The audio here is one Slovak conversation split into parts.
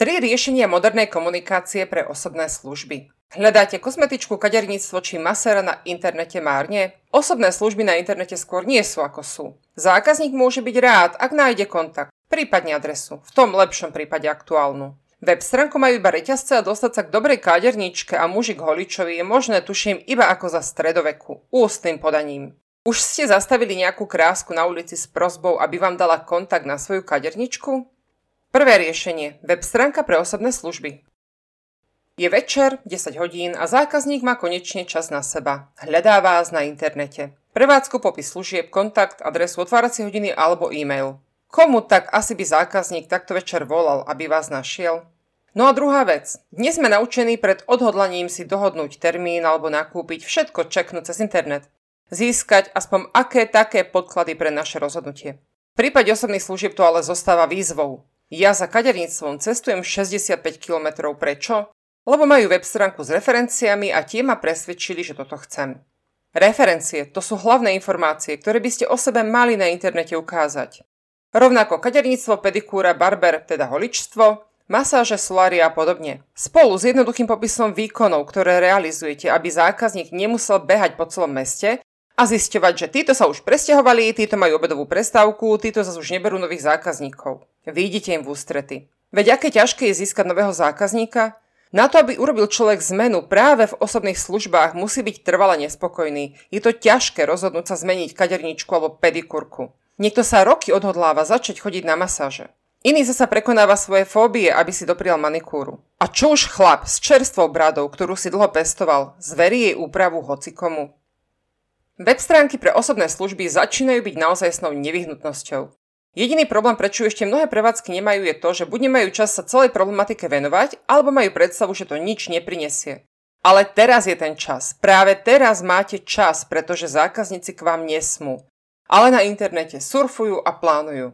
Tri riešenia modernej komunikácie pre osobné služby. Hľadáte kozmetičku, kaderníctvo či masera na internete márne? Osobné služby na internete skôr nie sú ako sú. Zákazník môže byť rád, ak nájde kontakt, prípadne adresu, v tom lepšom prípade aktuálnu. Web stránku majú iba reťazce a dostať sa k dobrej káderničke a muži k holičovi je možné tuším iba ako za stredoveku, ústnym podaním. Už ste zastavili nejakú krásku na ulici s prozbou, aby vám dala kontakt na svoju kaderničku? Prvé riešenie. Web stránka pre osobné služby. Je večer, 10 hodín a zákazník má konečne čas na seba. Hľadá vás na internete. Prevádzku, popis služieb, kontakt, adresu otváracie hodiny alebo e-mail. Komu tak asi by zákazník takto večer volal, aby vás našiel? No a druhá vec. Dnes sme naučení pred odhodlaním si dohodnúť termín alebo nakúpiť všetko čeknúť cez internet. Získať aspoň aké také podklady pre naše rozhodnutie. V prípade osobných služieb to ale zostáva výzvou. Ja za kaderníctvom cestujem 65 km prečo? Lebo majú web stránku s referenciami a tie ma presvedčili, že toto chcem. Referencie to sú hlavné informácie, ktoré by ste o sebe mali na internete ukázať. Rovnako kaderníctvo, pedikúra, barber, teda holičstvo, masáže, solária a podobne. Spolu s jednoduchým popisom výkonov, ktoré realizujete, aby zákazník nemusel behať po celom meste a zisťovať, že títo sa už presťahovali, títo majú obedovú prestávku, títo zase už neberú nových zákazníkov. Výjdite im v ústrety. Veď aké ťažké je získať nového zákazníka? Na to, aby urobil človek zmenu práve v osobných službách, musí byť trvale nespokojný. Je to ťažké rozhodnúť sa zmeniť kaderničku alebo pedikurku. Niekto sa roky odhodláva začať chodiť na masáže. Iný zasa prekonáva svoje fóbie, aby si doprial manikúru. A čo už chlap s čerstvou bradou, ktorú si dlho pestoval, zverí jej úpravu hocikomu? Web stránky pre osobné služby začínajú byť naozajstnou nevyhnutnosťou. Jediný problém, prečo ešte mnohé prevádzky nemajú, je to, že buď nemajú čas sa celej problematike venovať, alebo majú predstavu, že to nič neprinesie. Ale teraz je ten čas. Práve teraz máte čas, pretože zákazníci k vám nesmú. Ale na internete surfujú a plánujú.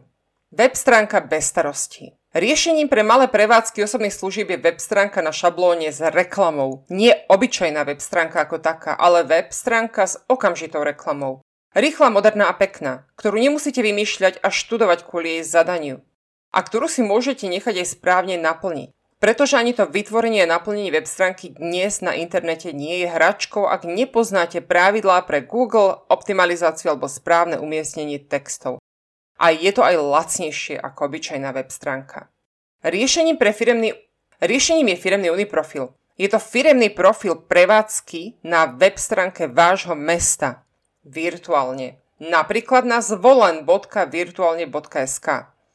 Web stránka bez starostí. Riešením pre malé prevádzky osobných služieb je web stránka na šablóne s reklamou. Nie obyčajná web stránka ako taká, ale web stránka s okamžitou reklamou. Rýchla, moderná a pekná, ktorú nemusíte vymýšľať a študovať kvôli jej zadaniu. A ktorú si môžete nechať aj správne naplniť. Pretože ani to vytvorenie a naplnenie web stránky dnes na internete nie je hračkou, ak nepoznáte pravidlá pre Google, optimalizáciu alebo správne umiestnenie textov a je to aj lacnejšie ako obyčajná web stránka. Riešením, pre firemný, riešením je firemný uniprofil. Je to firemný profil prevádzky na web stránke vášho mesta virtuálne. Napríklad na zvolen.virtuálne.sk.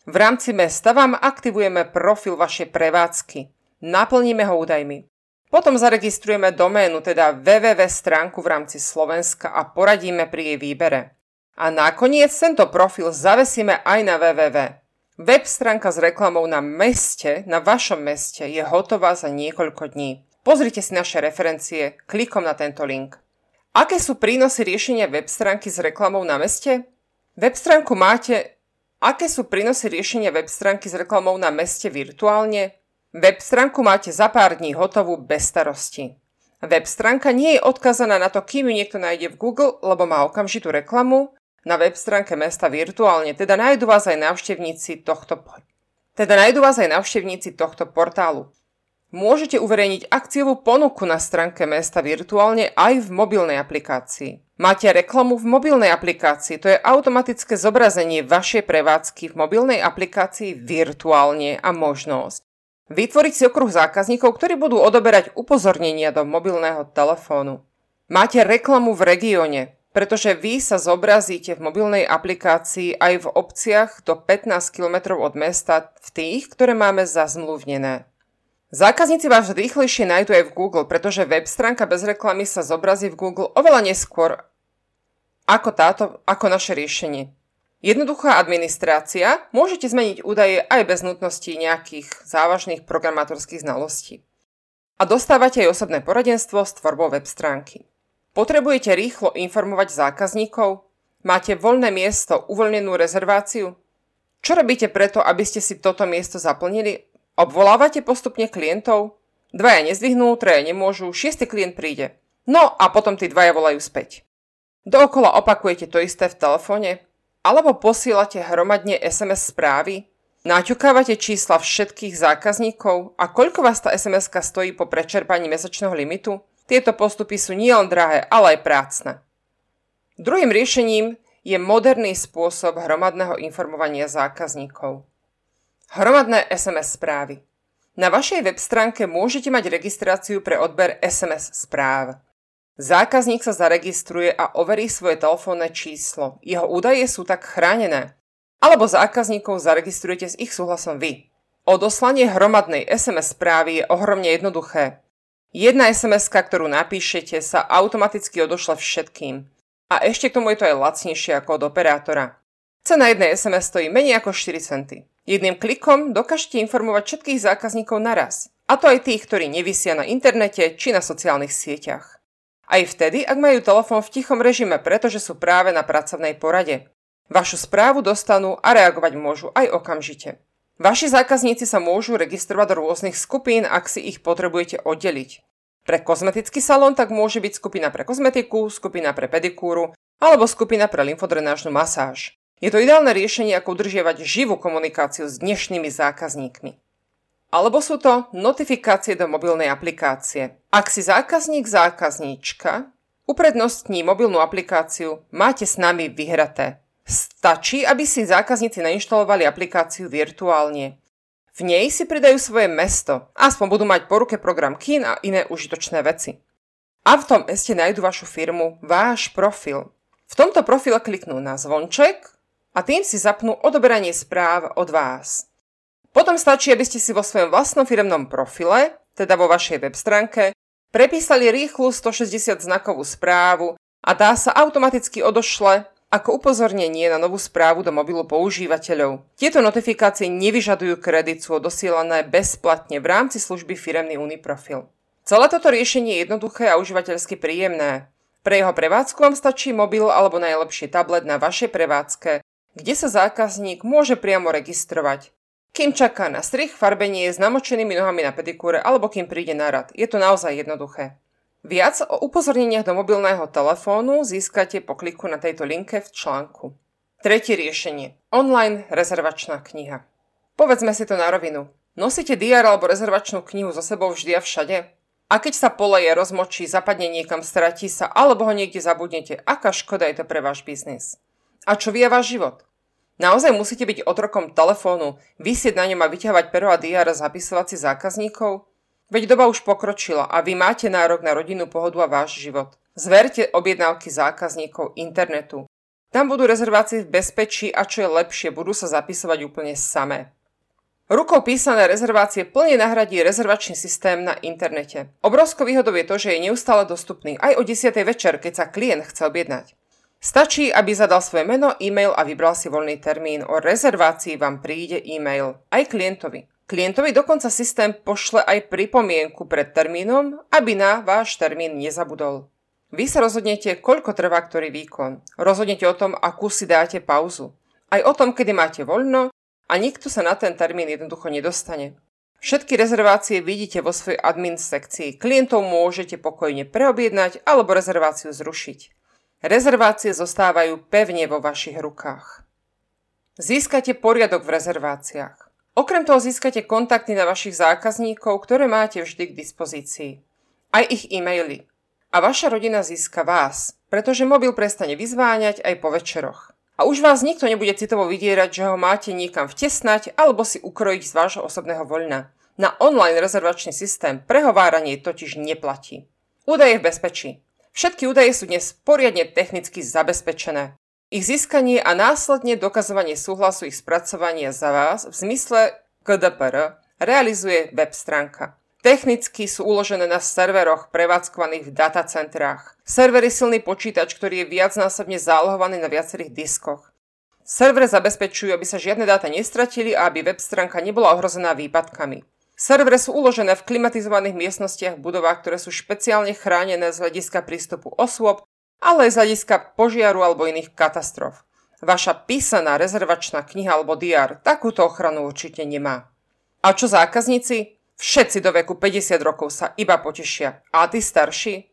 V rámci mesta vám aktivujeme profil vašej prevádzky. Naplníme ho údajmi. Potom zaregistrujeme doménu, teda www stránku v rámci Slovenska a poradíme pri jej výbere. A nakoniec tento profil zavesíme aj na www. Web stránka s reklamou na meste, na vašom meste, je hotová za niekoľko dní. Pozrite si naše referencie klikom na tento link. Aké sú prínosy riešenia web stránky s reklamou na meste? Web stránku máte... Aké sú prínosy riešenia web stránky s reklamou na meste virtuálne? Web stránku máte za pár dní hotovú bez starosti. Web stránka nie je odkazaná na to, kým ju niekto nájde v Google, lebo má okamžitú reklamu na web stránke mesta virtuálne, teda nájdu vás aj návštevníci tohto teda nájdu vás aj návštevníci tohto portálu. Môžete uverejniť akciovú ponuku na stránke mesta virtuálne aj v mobilnej aplikácii. Máte reklamu v mobilnej aplikácii, to je automatické zobrazenie vašej prevádzky v mobilnej aplikácii virtuálne a možnosť. Vytvoriť si okruh zákazníkov, ktorí budú odoberať upozornenia do mobilného telefónu. Máte reklamu v regióne, pretože vy sa zobrazíte v mobilnej aplikácii aj v obciach do 15 km od mesta v tých, ktoré máme zazmluvnené. Zákazníci vás rýchlejšie nájdu aj v Google, pretože web stránka bez reklamy sa zobrazí v Google oveľa neskôr ako, táto, ako naše riešenie. Jednoduchá administrácia, môžete zmeniť údaje aj bez nutnosti nejakých závažných programátorských znalostí. A dostávate aj osobné poradenstvo s tvorbou web stránky. Potrebujete rýchlo informovať zákazníkov? Máte voľné miesto, uvoľnenú rezerváciu? Čo robíte preto, aby ste si toto miesto zaplnili? Obvolávate postupne klientov? Dvaja nezdvihnú, traja nemôžu, šiestý klient príde. No a potom tí dvaja volajú späť. Dookola opakujete to isté v telefóne? Alebo posielate hromadne SMS správy? Naťukávate čísla všetkých zákazníkov a koľko vás tá sms stojí po prečerpaní mesačného limitu? Tieto postupy sú nielen drahé, ale aj prácne. Druhým riešením je moderný spôsob hromadného informovania zákazníkov. Hromadné SMS správy. Na vašej web stránke môžete mať registráciu pre odber SMS správ. Zákazník sa zaregistruje a overí svoje telefónne číslo. Jeho údaje sú tak chránené. Alebo zákazníkov zaregistrujete s ich súhlasom vy. Odoslanie hromadnej SMS správy je ohromne jednoduché. Jedna SMS, ktorú napíšete, sa automaticky odošle všetkým. A ešte k tomu je to aj lacnejšie ako od operátora. Cena jednej SMS stojí menej ako 4 centy. Jedným klikom dokážete informovať všetkých zákazníkov naraz. A to aj tých, ktorí nevisia na internete či na sociálnych sieťach. Aj vtedy, ak majú telefón v tichom režime, pretože sú práve na pracovnej porade. Vašu správu dostanú a reagovať môžu aj okamžite. Vaši zákazníci sa môžu registrovať do rôznych skupín, ak si ich potrebujete oddeliť. Pre kozmetický salón tak môže byť skupina pre kozmetiku, skupina pre pedikúru alebo skupina pre lymfodrenážnu masáž. Je to ideálne riešenie, ako udržiavať živú komunikáciu s dnešnými zákazníkmi. Alebo sú to notifikácie do mobilnej aplikácie. Ak si zákazník zákazníčka uprednostní mobilnú aplikáciu, máte s nami vyhraté. Stačí, aby si zákazníci nainštalovali aplikáciu virtuálne. V nej si pridajú svoje mesto, aspoň budú mať po ruke program KIN a iné užitočné veci. A v tom meste nájdu vašu firmu, váš profil. V tomto profile kliknú na zvonček a tým si zapnú odoberanie správ od vás. Potom stačí, aby ste si vo svojom vlastnom firemnom profile, teda vo vašej web stránke, prepísali rýchlu 160 znakovú správu a tá sa automaticky odošle ako upozornenie na novú správu do mobilu používateľov. Tieto notifikácie nevyžadujú kredit, sú odosielané bezplatne v rámci služby firemný Uniprofil. Celé toto riešenie je jednoduché a užívateľsky príjemné. Pre jeho prevádzku vám stačí mobil alebo najlepšie tablet na vašej prevádzke, kde sa zákazník môže priamo registrovať. Kým čaká na strich, farbenie s namočenými nohami na pedikúre alebo kým príde na rad. Je to naozaj jednoduché. Viac o upozorneniach do mobilného telefónu získate po kliku na tejto linke v článku. Tretie riešenie. Online rezervačná kniha. Povedzme si to na rovinu. Nosíte diar alebo rezervačnú knihu so sebou vždy a všade? A keď sa poleje, rozmočí, zapadne niekam, stratí sa alebo ho niekde zabudnete, aká škoda je to pre váš biznis? A čo vie váš život? Naozaj musíte byť otrokom telefónu, vysieť na ňom a vyťahovať pero a diár a zapisovať si zákazníkov? Veď doba už pokročila a vy máte nárok na rodinnú pohodu a váš život. Zverte objednávky zákazníkov internetu. Tam budú rezervácie v bezpečí a čo je lepšie, budú sa zapisovať úplne samé. Rukou písané rezervácie plne nahradí rezervačný systém na internete. Obrovskou výhodou je to, že je neustále dostupný aj o 10. večer, keď sa klient chce objednať. Stačí, aby zadal svoje meno, e-mail a vybral si voľný termín. O rezervácii vám príde e-mail. Aj klientovi. Klientovi dokonca systém pošle aj pripomienku pred termínom, aby na váš termín nezabudol. Vy sa rozhodnete, koľko trvá ktorý výkon. Rozhodnete o tom, akú si dáte pauzu. Aj o tom, kedy máte voľno a nikto sa na ten termín jednoducho nedostane. Všetky rezervácie vidíte vo svojej admin sekcii. Klientov môžete pokojne preobjednať alebo rezerváciu zrušiť. Rezervácie zostávajú pevne vo vašich rukách. Získate poriadok v rezerváciách. Okrem toho získate kontakty na vašich zákazníkov, ktoré máte vždy k dispozícii. Aj ich e-maily. A vaša rodina získa vás, pretože mobil prestane vyzváňať aj po večeroch. A už vás nikto nebude citovo vydierať, že ho máte niekam vtesnať alebo si ukrojiť z vášho osobného voľna. Na online rezervačný systém prehováranie totiž neplatí. Údaje v bezpečí. Všetky údaje sú dnes poriadne technicky zabezpečené. Ich získanie a následne dokazovanie súhlasu ich spracovania za vás v zmysle GDPR realizuje web stránka. Technicky sú uložené na serveroch prevádzkovaných v datacentrách. Server je silný počítač, ktorý je viacnásobne zálohovaný na viacerých diskoch. Servere zabezpečujú, aby sa žiadne dáta nestratili a aby web stránka nebola ohrozená výpadkami. Servere sú uložené v klimatizovaných miestnostiach v budovách, ktoré sú špeciálne chránené z hľadiska prístupu osôb, ale aj z hľadiska požiaru alebo iných katastrof. Vaša písaná rezervačná kniha alebo diár takúto ochranu určite nemá. A čo zákazníci? Všetci do veku 50 rokov sa iba potešia. A tí starší?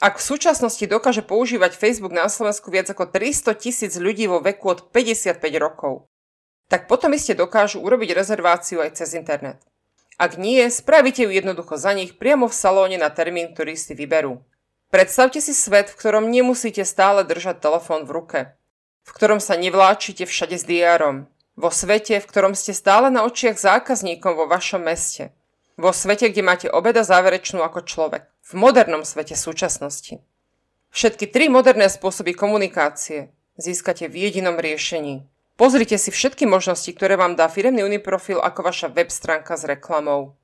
Ak v súčasnosti dokáže používať Facebook na Slovensku viac ako 300 tisíc ľudí vo veku od 55 rokov, tak potom iste dokážu urobiť rezerváciu aj cez internet. Ak nie, spravíte ju jednoducho za nich priamo v salóne na termín, ktorý si vyberú. Predstavte si svet, v ktorom nemusíte stále držať telefón v ruke. V ktorom sa nevláčite všade s diárom. Vo svete, v ktorom ste stále na očiach zákazníkom vo vašom meste. Vo svete, kde máte obeda záverečnú ako človek. V modernom svete súčasnosti. Všetky tri moderné spôsoby komunikácie získate v jedinom riešení. Pozrite si všetky možnosti, ktoré vám dá firemný uniprofil ako vaša web stránka s reklamou.